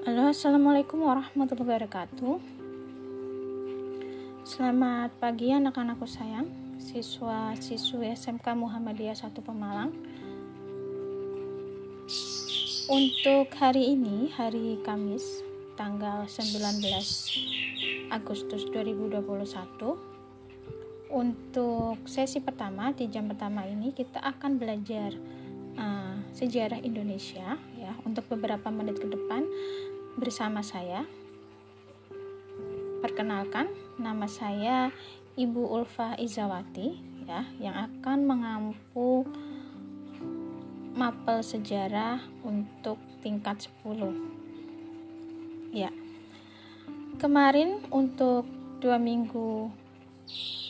Halo, assalamualaikum warahmatullahi wabarakatuh. Selamat pagi anak-anakku sayang, siswa siswi SMK Muhammadiyah 1 Pemalang. Untuk hari ini, hari Kamis, tanggal 19 Agustus 2021, untuk sesi pertama di jam pertama ini kita akan belajar uh, sejarah Indonesia untuk beberapa menit ke depan bersama saya. Perkenalkan, nama saya Ibu Ulfa Izawati ya, yang akan mengampu mapel sejarah untuk tingkat 10. Ya. Kemarin untuk dua minggu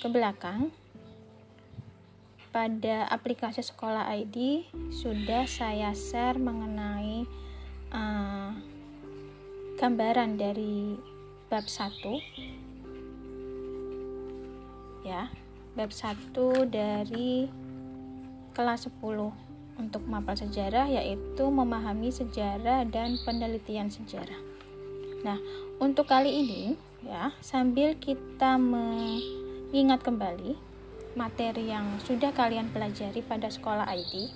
ke belakang pada aplikasi sekolah ID sudah saya share mengenai uh, gambaran dari bab 1 ya bab 1 dari kelas 10 untuk mapel sejarah yaitu memahami sejarah dan penelitian sejarah. Nah, untuk kali ini ya, sambil kita mengingat kembali materi yang sudah kalian pelajari pada sekolah ID,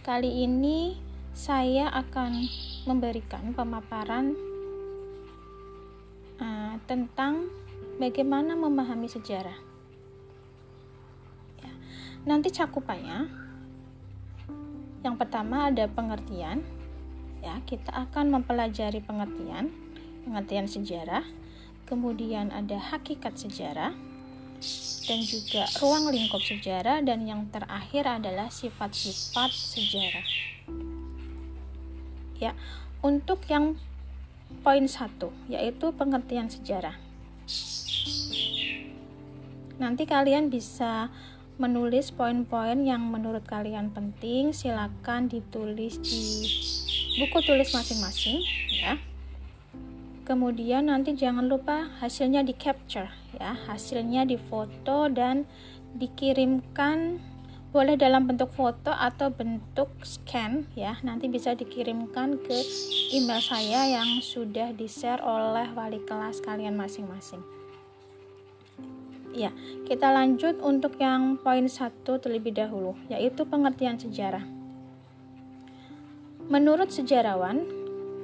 kali ini saya akan memberikan pemaparan uh, tentang bagaimana memahami sejarah. Ya. Nanti cakupannya, yang pertama ada pengertian. Ya, kita akan mempelajari pengertian, pengertian sejarah. Kemudian ada hakikat sejarah dan juga ruang lingkup sejarah dan yang terakhir adalah sifat-sifat sejarah. Ya, untuk yang poin satu yaitu pengertian sejarah. Nanti kalian bisa menulis poin-poin yang menurut kalian penting, silakan ditulis di buku tulis masing-masing ya. Kemudian nanti jangan lupa hasilnya di capture ya, hasilnya difoto dan dikirimkan boleh dalam bentuk foto atau bentuk scan ya. Nanti bisa dikirimkan ke email saya yang sudah di share oleh wali kelas kalian masing-masing. Ya kita lanjut untuk yang poin satu terlebih dahulu yaitu pengertian sejarah. Menurut sejarawan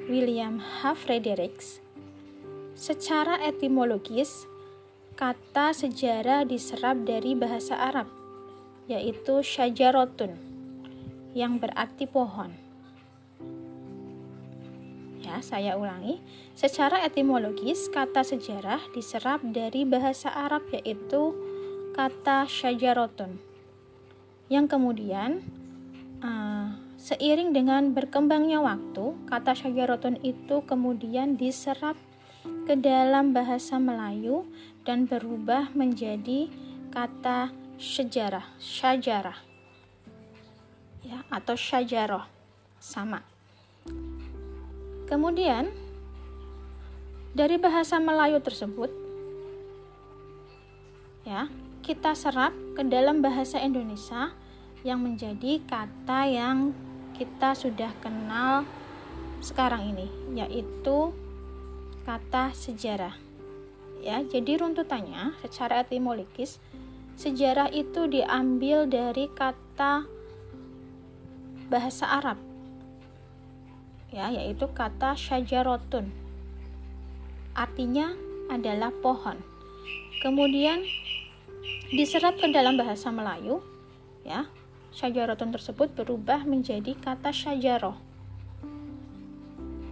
William H. Fredericks secara etimologis kata sejarah diserap dari bahasa Arab yaitu syajarotun yang berarti pohon. Ya, saya ulangi. Secara etimologis, kata sejarah diserap dari bahasa Arab yaitu kata syajarotun. Yang kemudian uh, seiring dengan berkembangnya waktu, kata syajarotun itu kemudian diserap ke dalam bahasa Melayu dan berubah menjadi kata sejarah, syajarah. Ya, atau syajarah sama. Kemudian dari bahasa Melayu tersebut ya, kita serap ke dalam bahasa Indonesia yang menjadi kata yang kita sudah kenal sekarang ini yaitu kata sejarah. Ya, jadi runtutannya secara etimologis Sejarah itu diambil dari kata bahasa Arab. Ya, yaitu kata syajarotun. Artinya adalah pohon. Kemudian diserap ke dalam bahasa Melayu, ya. Syajarotun tersebut berubah menjadi kata syajaroh.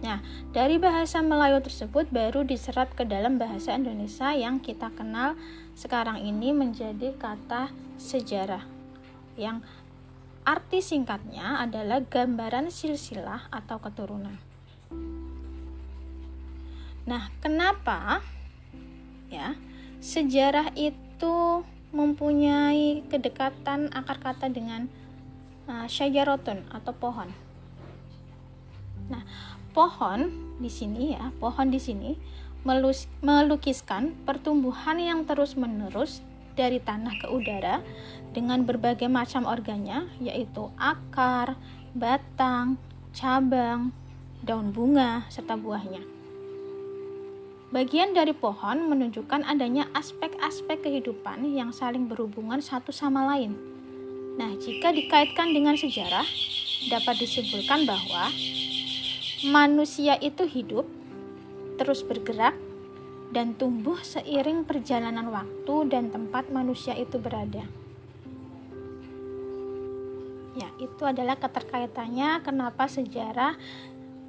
Nah, dari bahasa Melayu tersebut baru diserap ke dalam bahasa Indonesia yang kita kenal sekarang ini menjadi kata sejarah yang arti singkatnya adalah gambaran silsilah atau keturunan. Nah, kenapa ya sejarah itu mempunyai kedekatan akar kata dengan uh, syajarotun atau pohon. Nah, pohon di sini ya, pohon di sini melukiskan pertumbuhan yang terus-menerus dari tanah ke udara dengan berbagai macam organnya yaitu akar, batang, cabang, daun bunga, serta buahnya. Bagian dari pohon menunjukkan adanya aspek-aspek kehidupan yang saling berhubungan satu sama lain. Nah, jika dikaitkan dengan sejarah, dapat disimpulkan bahwa manusia itu hidup, terus bergerak, dan tumbuh seiring perjalanan waktu dan tempat manusia itu berada. Ya, itu adalah keterkaitannya kenapa sejarah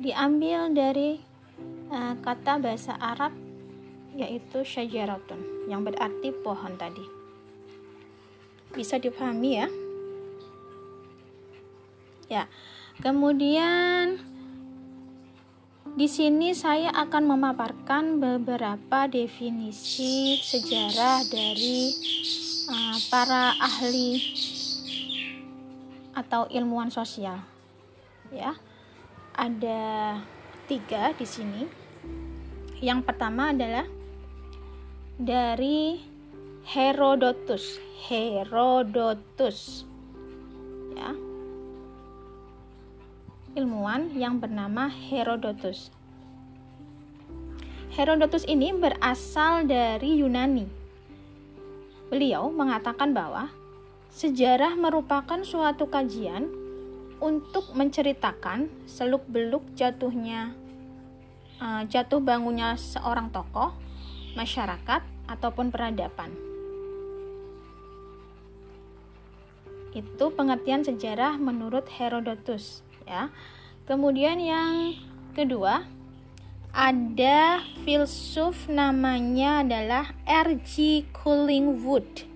diambil dari uh, kata bahasa Arab yaitu syajaratun yang berarti pohon tadi. Bisa dipahami ya? Ya. Kemudian di sini saya akan memaparkan beberapa definisi sejarah dari uh, para ahli atau ilmuwan sosial. Ya, ada tiga di sini. Yang pertama adalah dari Herodotus. Herodotus, ilmuwan yang bernama Herodotus. Herodotus ini berasal dari Yunani. Beliau mengatakan bahwa sejarah merupakan suatu kajian untuk menceritakan seluk-beluk jatuhnya uh, jatuh bangunnya seorang tokoh, masyarakat ataupun peradaban. Itu pengertian sejarah menurut Herodotus ya. Kemudian yang kedua ada filsuf namanya adalah R.G. Collingwood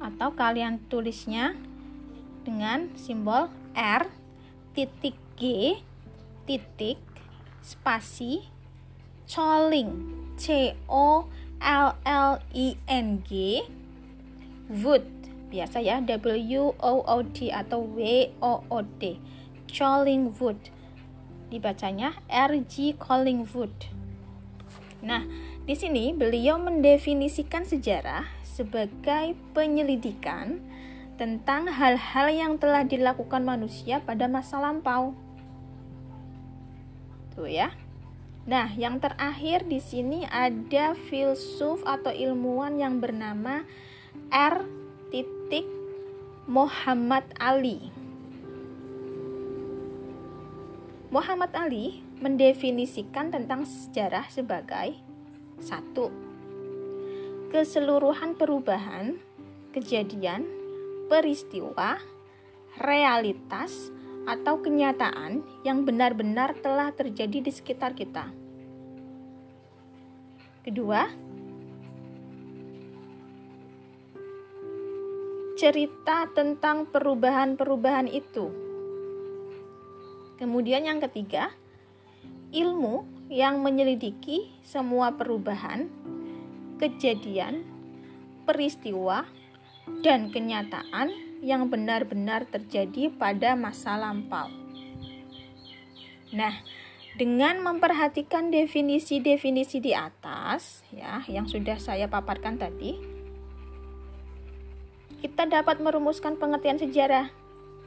atau kalian tulisnya dengan simbol R titik G titik spasi Colling C O L L I N G Wood biasa ya W O O D atau W O O D Collingwood. Dibacanya R.G. Collingwood. Nah, di sini beliau mendefinisikan sejarah sebagai penyelidikan tentang hal-hal yang telah dilakukan manusia pada masa lampau. Tuh ya. Nah, yang terakhir di sini ada filsuf atau ilmuwan yang bernama R. Muhammad Ali. Muhammad Ali mendefinisikan tentang sejarah sebagai satu keseluruhan perubahan, kejadian, peristiwa, realitas, atau kenyataan yang benar-benar telah terjadi di sekitar kita. Kedua, cerita tentang perubahan-perubahan itu Kemudian yang ketiga, ilmu yang menyelidiki semua perubahan, kejadian, peristiwa, dan kenyataan yang benar-benar terjadi pada masa lampau. Nah, dengan memperhatikan definisi-definisi di atas ya yang sudah saya paparkan tadi, kita dapat merumuskan pengertian sejarah.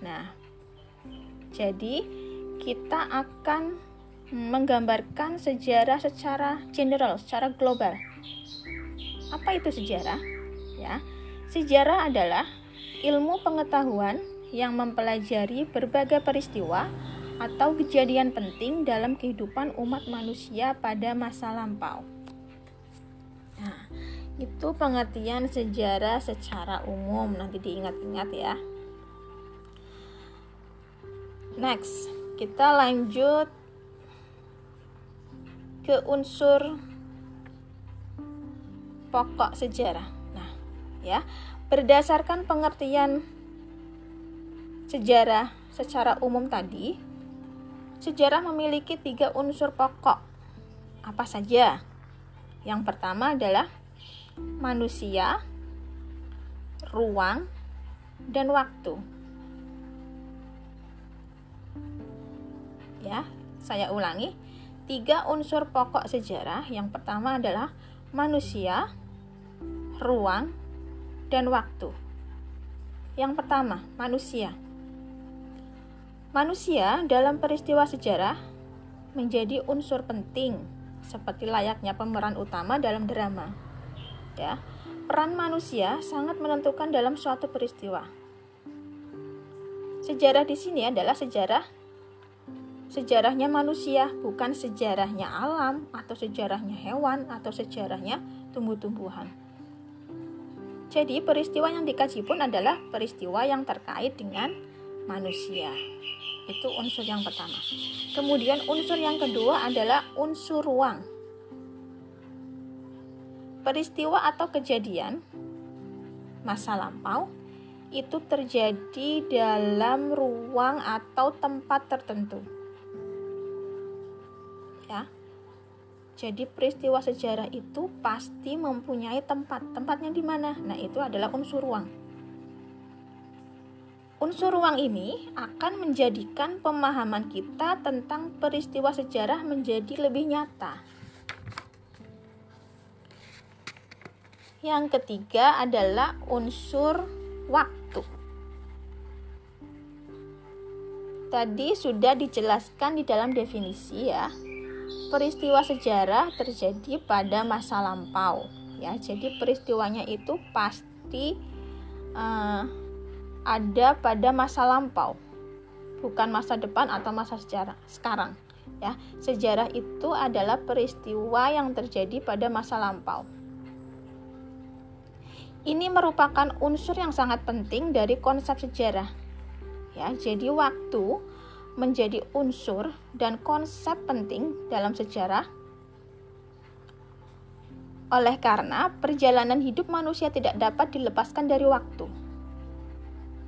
Nah, jadi kita akan menggambarkan sejarah secara general, secara global. Apa itu sejarah? Ya, sejarah adalah ilmu pengetahuan yang mempelajari berbagai peristiwa atau kejadian penting dalam kehidupan umat manusia pada masa lampau. Nah, itu pengertian sejarah secara umum, nanti diingat-ingat ya. Next kita lanjut ke unsur pokok sejarah. Nah, ya, berdasarkan pengertian sejarah secara umum tadi, sejarah memiliki tiga unsur pokok. Apa saja? Yang pertama adalah manusia, ruang, dan waktu. Ya, saya ulangi. Tiga unsur pokok sejarah. Yang pertama adalah manusia, ruang, dan waktu. Yang pertama, manusia. Manusia dalam peristiwa sejarah menjadi unsur penting seperti layaknya pemeran utama dalam drama. Ya, peran manusia sangat menentukan dalam suatu peristiwa. Sejarah di sini adalah sejarah sejarahnya manusia, bukan sejarahnya alam atau sejarahnya hewan atau sejarahnya tumbuh-tumbuhan. Jadi peristiwa yang dikaji pun adalah peristiwa yang terkait dengan manusia. Itu unsur yang pertama. Kemudian unsur yang kedua adalah unsur ruang. Peristiwa atau kejadian masa lampau itu terjadi dalam ruang atau tempat tertentu. Jadi peristiwa sejarah itu pasti mempunyai tempat. Tempatnya di mana? Nah, itu adalah unsur ruang. Unsur ruang ini akan menjadikan pemahaman kita tentang peristiwa sejarah menjadi lebih nyata. Yang ketiga adalah unsur waktu. Tadi sudah dijelaskan di dalam definisi ya. Peristiwa sejarah terjadi pada masa lampau ya. Jadi peristiwanya itu pasti uh, ada pada masa lampau, bukan masa depan atau masa sejarah sekarang. Ya, sejarah itu adalah peristiwa yang terjadi pada masa lampau. Ini merupakan unsur yang sangat penting dari konsep sejarah. Ya, jadi waktu menjadi unsur dan konsep penting dalam sejarah oleh karena perjalanan hidup manusia tidak dapat dilepaskan dari waktu.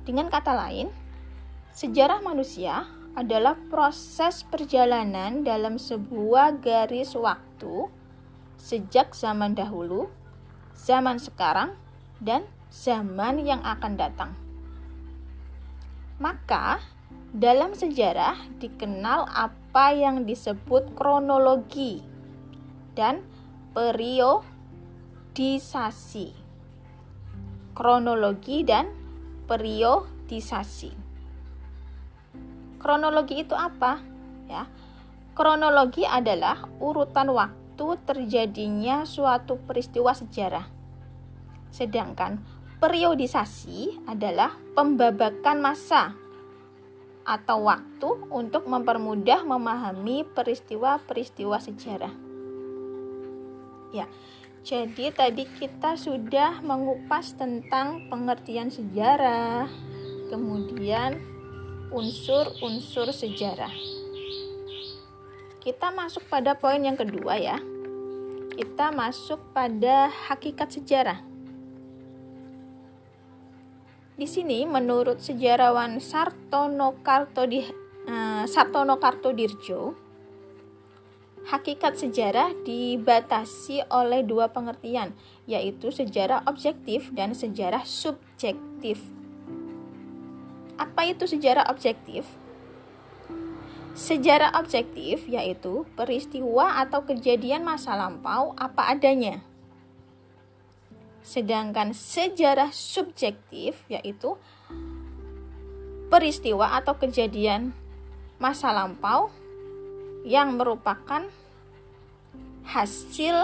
Dengan kata lain, sejarah manusia adalah proses perjalanan dalam sebuah garis waktu sejak zaman dahulu, zaman sekarang, dan zaman yang akan datang. Maka, dalam sejarah dikenal apa yang disebut kronologi dan periodisasi. Kronologi dan periodisasi. Kronologi itu apa? Ya. Kronologi adalah urutan waktu terjadinya suatu peristiwa sejarah. Sedangkan periodisasi adalah pembabakan masa atau waktu untuk mempermudah memahami peristiwa-peristiwa sejarah. Ya, jadi tadi kita sudah mengupas tentang pengertian sejarah, kemudian unsur-unsur sejarah. Kita masuk pada poin yang kedua ya. Kita masuk pada hakikat sejarah. Di sini menurut sejarawan Sartono Kartodi, uh, Sartono Kartodirjo, Hakikat sejarah dibatasi oleh dua pengertian, yaitu sejarah objektif dan sejarah subjektif. Apa itu sejarah objektif? Sejarah objektif yaitu peristiwa atau kejadian masa lampau apa adanya. Sedangkan sejarah subjektif yaitu peristiwa atau kejadian masa lampau yang merupakan hasil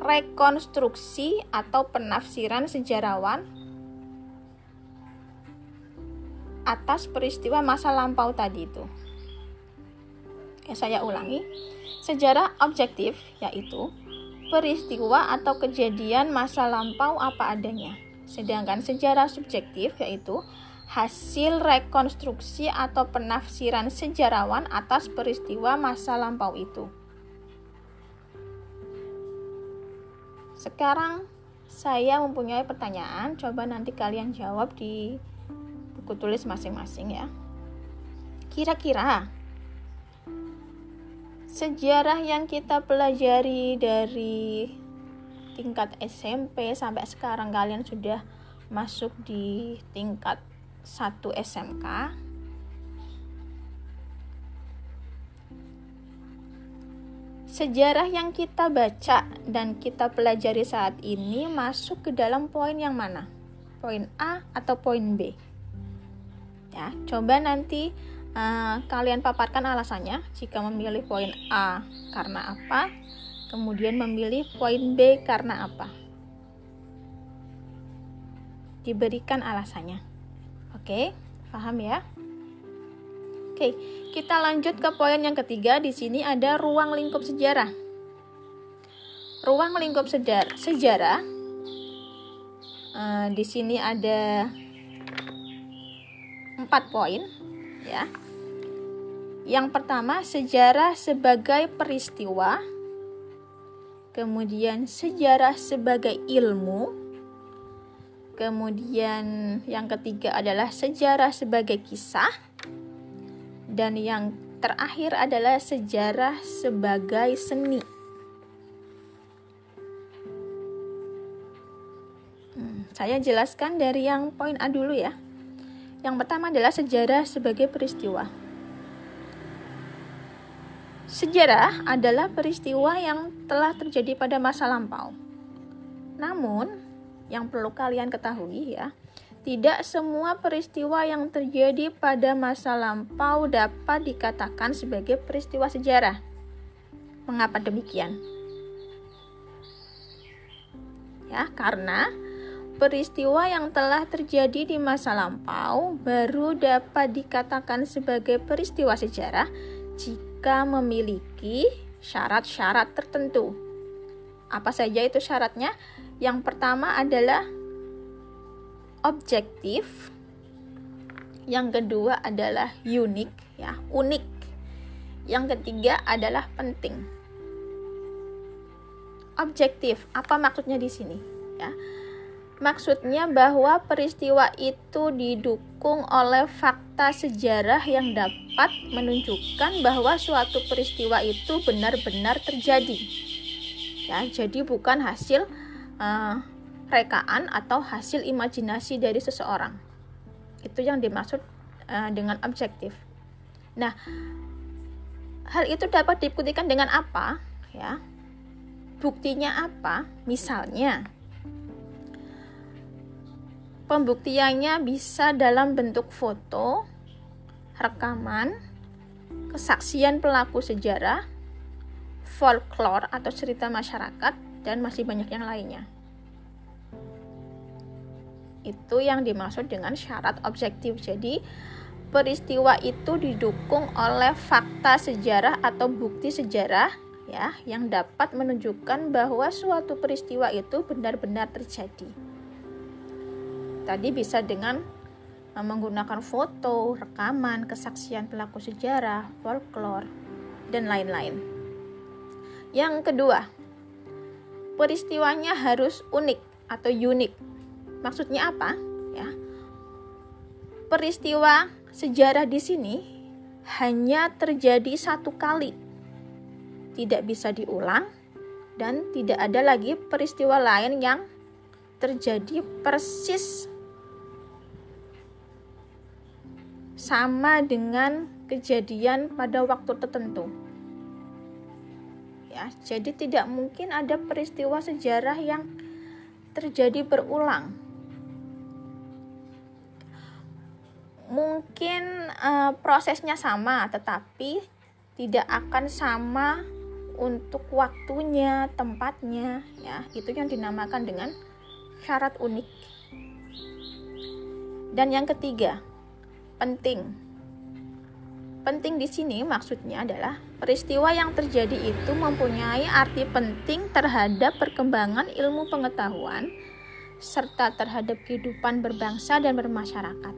rekonstruksi atau penafsiran sejarawan atas peristiwa masa lampau tadi itu. Oke, saya ulangi. Sejarah objektif yaitu peristiwa atau kejadian masa lampau apa adanya. Sedangkan sejarah subjektif yaitu hasil rekonstruksi atau penafsiran sejarawan atas peristiwa masa lampau itu. Sekarang saya mempunyai pertanyaan, coba nanti kalian jawab di buku tulis masing-masing ya. Kira-kira sejarah yang kita pelajari dari tingkat SMP sampai sekarang kalian sudah masuk di tingkat satu SMK sejarah yang kita baca dan kita pelajari saat ini masuk ke dalam poin yang mana? Poin A atau poin B? Ya, coba nanti uh, kalian paparkan alasannya jika memilih poin A karena apa, kemudian memilih poin B karena apa. Diberikan alasannya. Oke, paham ya? Oke, kita lanjut ke poin yang ketiga. Di sini ada ruang lingkup sejarah. Ruang lingkup sejarah, sejarah uh, di sini ada empat poin, ya. Yang pertama, sejarah sebagai peristiwa. Kemudian sejarah sebagai ilmu. Kemudian yang ketiga adalah sejarah sebagai kisah dan yang terakhir adalah sejarah sebagai seni. Hmm, saya jelaskan dari yang poin A dulu ya. Yang pertama adalah sejarah sebagai peristiwa. Sejarah adalah peristiwa yang telah terjadi pada masa lampau. Namun, yang perlu kalian ketahui ya, tidak semua peristiwa yang terjadi pada masa lampau dapat dikatakan sebagai peristiwa sejarah. Mengapa demikian? Ya, karena peristiwa yang telah terjadi di masa lampau baru dapat dikatakan sebagai peristiwa sejarah jika memiliki syarat-syarat tertentu. Apa saja itu syaratnya? Yang pertama adalah objektif. Yang kedua adalah unik ya, unik. Yang ketiga adalah penting. Objektif, apa maksudnya di sini? Ya. Maksudnya bahwa peristiwa itu didukung oleh fakta sejarah yang dapat menunjukkan bahwa suatu peristiwa itu benar-benar terjadi. Ya, jadi bukan hasil uh, rekaan atau hasil imajinasi dari seseorang. Itu yang dimaksud uh, dengan objektif. Nah, hal itu dapat dibuktikan dengan apa? Ya, buktinya apa? Misalnya, pembuktiannya bisa dalam bentuk foto, rekaman, kesaksian pelaku sejarah, folklore atau cerita masyarakat, dan masih banyak yang lainnya. Itu yang dimaksud dengan syarat objektif. Jadi, peristiwa itu didukung oleh fakta sejarah atau bukti sejarah ya yang dapat menunjukkan bahwa suatu peristiwa itu benar-benar terjadi. Tadi bisa dengan eh, menggunakan foto, rekaman, kesaksian pelaku sejarah, folklore, dan lain-lain. Yang kedua, peristiwanya harus unik atau unik Maksudnya apa? Ya. Peristiwa sejarah di sini hanya terjadi satu kali. Tidak bisa diulang dan tidak ada lagi peristiwa lain yang terjadi persis sama dengan kejadian pada waktu tertentu. Ya, jadi tidak mungkin ada peristiwa sejarah yang terjadi berulang mungkin uh, prosesnya sama tetapi tidak akan sama untuk waktunya, tempatnya ya. Itu yang dinamakan dengan syarat unik. Dan yang ketiga, penting. Penting di sini maksudnya adalah peristiwa yang terjadi itu mempunyai arti penting terhadap perkembangan ilmu pengetahuan serta terhadap kehidupan berbangsa dan bermasyarakat.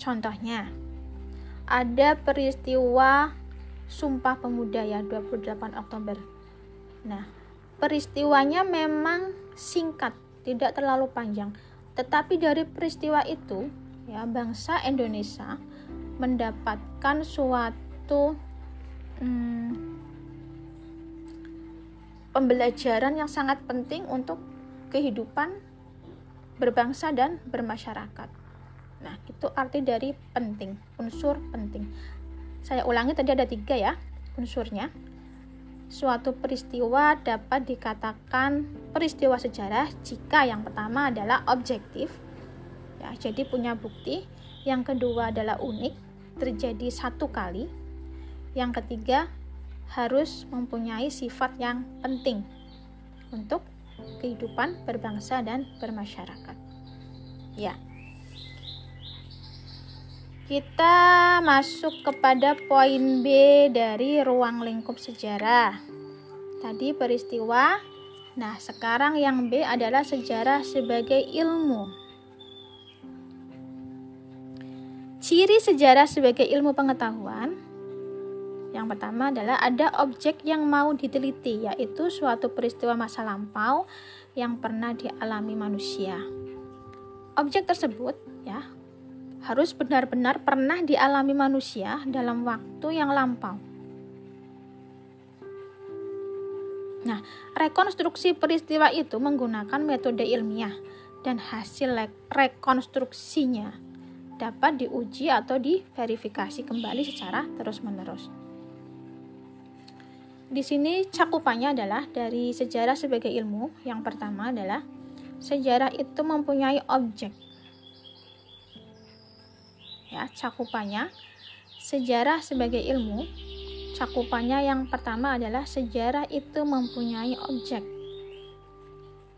Contohnya, ada peristiwa Sumpah Pemuda ya 28 Oktober. Nah, peristiwanya memang singkat, tidak terlalu panjang. Tetapi dari peristiwa itu, ya bangsa Indonesia mendapatkan suatu hmm, pembelajaran yang sangat penting untuk kehidupan berbangsa dan bermasyarakat. Nah, itu arti dari penting, unsur penting. Saya ulangi tadi ada tiga ya unsurnya. Suatu peristiwa dapat dikatakan peristiwa sejarah jika yang pertama adalah objektif, Ya, jadi punya bukti. Yang kedua adalah unik, terjadi satu kali. Yang ketiga harus mempunyai sifat yang penting untuk kehidupan berbangsa dan bermasyarakat. Ya. Kita masuk kepada poin B dari ruang lingkup sejarah. Tadi peristiwa. Nah, sekarang yang B adalah sejarah sebagai ilmu. Ciri sejarah sebagai ilmu pengetahuan yang pertama adalah ada objek yang mau diteliti, yaitu suatu peristiwa masa lampau yang pernah dialami manusia. Objek tersebut ya harus benar-benar pernah dialami manusia dalam waktu yang lampau. Nah, rekonstruksi peristiwa itu menggunakan metode ilmiah dan hasil rekonstruksinya dapat diuji atau diverifikasi kembali secara terus-menerus. Di sini cakupannya adalah dari sejarah sebagai ilmu. Yang pertama adalah sejarah itu mempunyai objek ya cakupannya. Sejarah sebagai ilmu cakupannya yang pertama adalah sejarah itu mempunyai objek.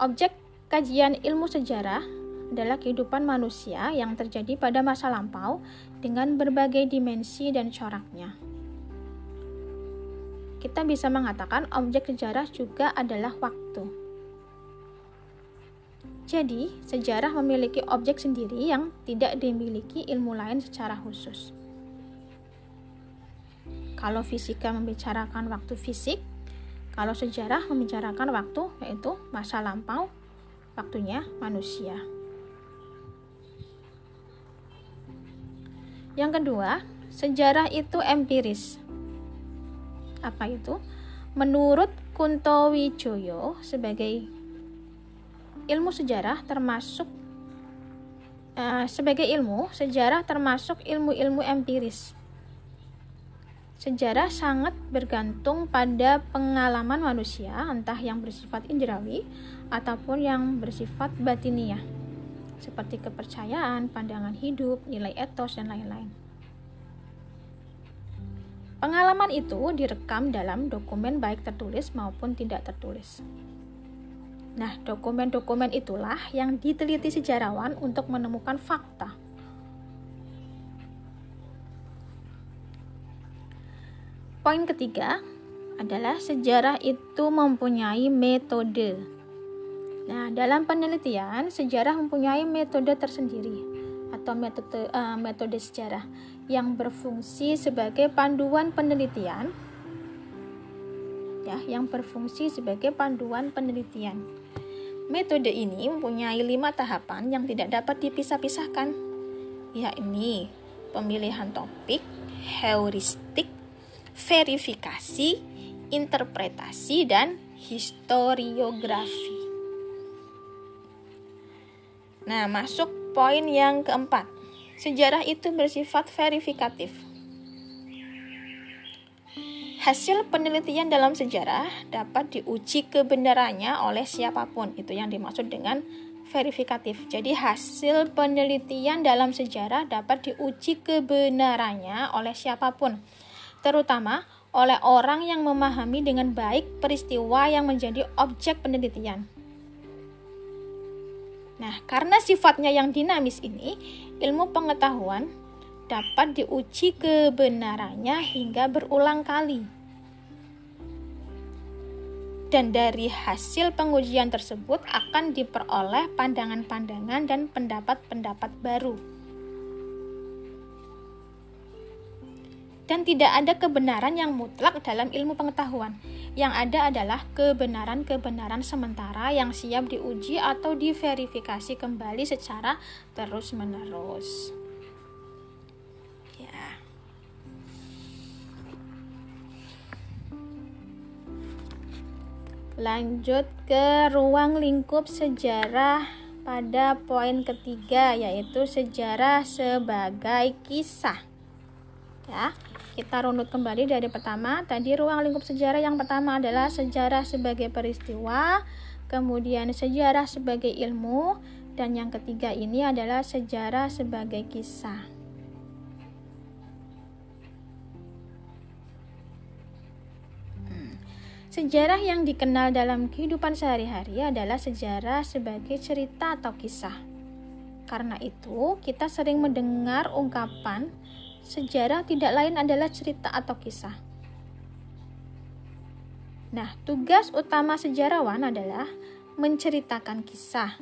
Objek kajian ilmu sejarah adalah kehidupan manusia yang terjadi pada masa lampau dengan berbagai dimensi dan coraknya. Kita bisa mengatakan objek sejarah juga adalah waktu jadi, sejarah memiliki objek sendiri yang tidak dimiliki ilmu lain secara khusus. Kalau fisika membicarakan waktu fisik, kalau sejarah membicarakan waktu yaitu masa lampau, waktunya manusia. Yang kedua, sejarah itu empiris. Apa itu? Menurut Kunto Wijoyo sebagai ilmu sejarah termasuk uh, sebagai ilmu, sejarah termasuk ilmu-ilmu empiris. Sejarah sangat bergantung pada pengalaman manusia, entah yang bersifat indrawi ataupun yang bersifat batiniah, seperti kepercayaan, pandangan hidup, nilai etos, dan lain-lain. Pengalaman itu direkam dalam dokumen baik tertulis maupun tidak tertulis. Nah, dokumen-dokumen itulah yang diteliti sejarawan untuk menemukan fakta. Poin ketiga adalah sejarah itu mempunyai metode. Nah, dalam penelitian, sejarah mempunyai metode tersendiri atau metode uh, metode sejarah yang berfungsi sebagai panduan penelitian ya, yang berfungsi sebagai panduan penelitian. Metode ini mempunyai lima tahapan yang tidak dapat dipisah-pisahkan, yakni pemilihan topik, heuristik, verifikasi, interpretasi, dan historiografi. Nah, masuk poin yang keempat. Sejarah itu bersifat verifikatif. Hasil penelitian dalam sejarah dapat diuji kebenarannya oleh siapa pun. Itu yang dimaksud dengan verifikatif. Jadi hasil penelitian dalam sejarah dapat diuji kebenarannya oleh siapa pun, terutama oleh orang yang memahami dengan baik peristiwa yang menjadi objek penelitian. Nah, karena sifatnya yang dinamis ini, ilmu pengetahuan dapat diuji kebenarannya hingga berulang kali dan dari hasil pengujian tersebut akan diperoleh pandangan-pandangan dan pendapat-pendapat baru. Dan tidak ada kebenaran yang mutlak dalam ilmu pengetahuan. Yang ada adalah kebenaran-kebenaran sementara yang siap diuji atau diverifikasi kembali secara terus-menerus. Lanjut ke ruang lingkup sejarah pada poin ketiga yaitu sejarah sebagai kisah. Ya, kita runut kembali dari pertama. Tadi ruang lingkup sejarah yang pertama adalah sejarah sebagai peristiwa, kemudian sejarah sebagai ilmu, Dan yang ketiga ini adalah sejarah sebagai kisah. Sejarah yang dikenal dalam kehidupan sehari-hari adalah sejarah sebagai cerita atau kisah. Karena itu, kita sering mendengar ungkapan sejarah tidak lain adalah cerita atau kisah. Nah, tugas utama sejarawan adalah menceritakan kisah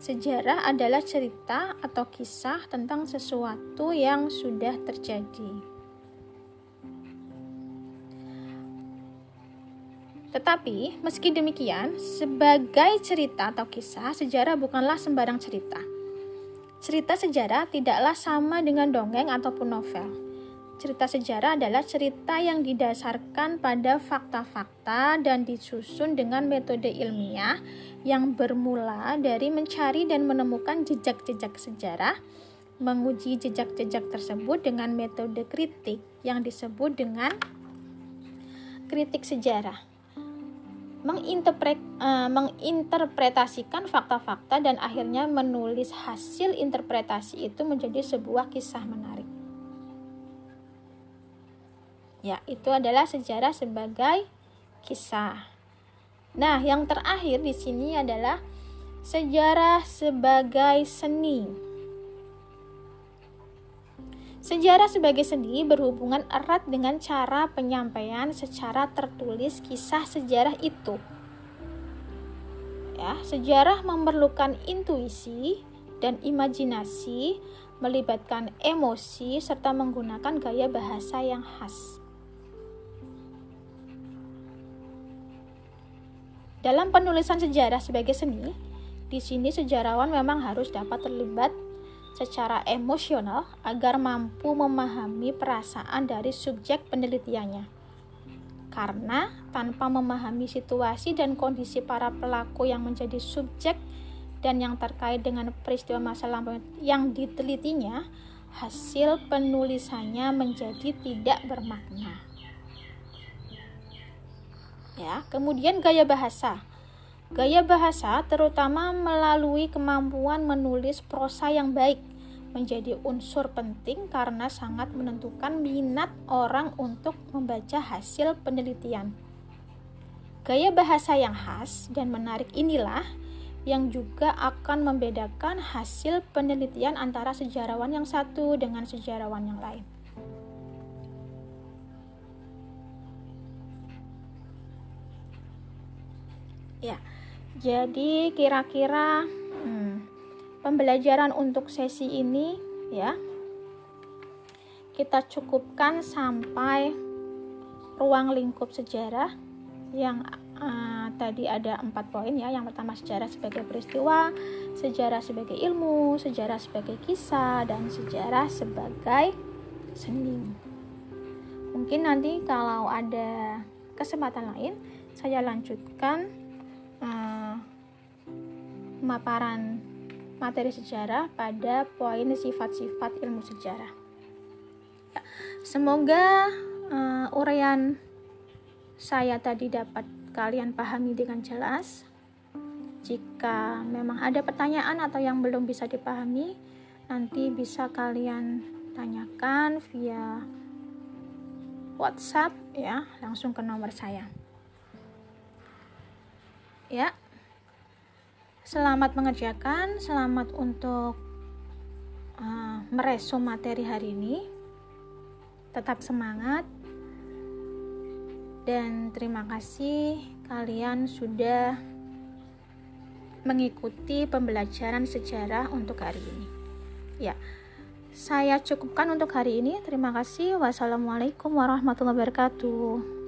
Sejarah adalah cerita atau kisah tentang sesuatu yang sudah terjadi. Tetapi, meski demikian, sebagai cerita atau kisah, sejarah bukanlah sembarang cerita. Cerita sejarah tidaklah sama dengan dongeng ataupun novel Cerita sejarah adalah cerita yang didasarkan pada fakta-fakta dan disusun dengan metode ilmiah yang bermula dari mencari dan menemukan jejak-jejak sejarah, menguji jejak-jejak tersebut dengan metode kritik yang disebut dengan kritik sejarah. Menginterpret, uh, menginterpretasikan fakta-fakta dan akhirnya menulis hasil interpretasi itu menjadi sebuah kisah menarik. Ya, itu adalah sejarah sebagai kisah. Nah, yang terakhir di sini adalah sejarah sebagai seni. Sejarah sebagai seni berhubungan erat dengan cara penyampaian secara tertulis kisah sejarah itu. Ya, sejarah memerlukan intuisi dan imajinasi, melibatkan emosi serta menggunakan gaya bahasa yang khas. Dalam penulisan sejarah sebagai seni, di sini sejarawan memang harus dapat terlibat secara emosional agar mampu memahami perasaan dari subjek penelitiannya. Karena tanpa memahami situasi dan kondisi para pelaku yang menjadi subjek dan yang terkait dengan peristiwa masa lampau yang ditelitinya, hasil penulisannya menjadi tidak bermakna ya. Kemudian gaya bahasa. Gaya bahasa terutama melalui kemampuan menulis prosa yang baik menjadi unsur penting karena sangat menentukan minat orang untuk membaca hasil penelitian. Gaya bahasa yang khas dan menarik inilah yang juga akan membedakan hasil penelitian antara sejarawan yang satu dengan sejarawan yang lain. Ya, jadi kira-kira hmm, pembelajaran untuk sesi ini ya kita cukupkan sampai ruang lingkup sejarah yang uh, tadi ada empat poin ya. Yang pertama sejarah sebagai peristiwa, sejarah sebagai ilmu, sejarah sebagai kisah, dan sejarah sebagai seni. Mungkin nanti kalau ada kesempatan lain saya lanjutkan uh, pemaparan materi sejarah pada poin sifat-sifat ilmu sejarah. Ya, semoga uh, uraian saya tadi dapat kalian pahami dengan jelas. Jika memang ada pertanyaan atau yang belum bisa dipahami, nanti bisa kalian tanyakan via WhatsApp ya, langsung ke nomor saya ya selamat mengerjakan selamat untuk uh, meresum materi hari ini. Tetap semangat. Dan terima kasih kalian sudah mengikuti pembelajaran sejarah untuk hari ini. Ya saya cukupkan untuk hari ini. Terima kasih. Wassalamualaikum warahmatullahi wabarakatuh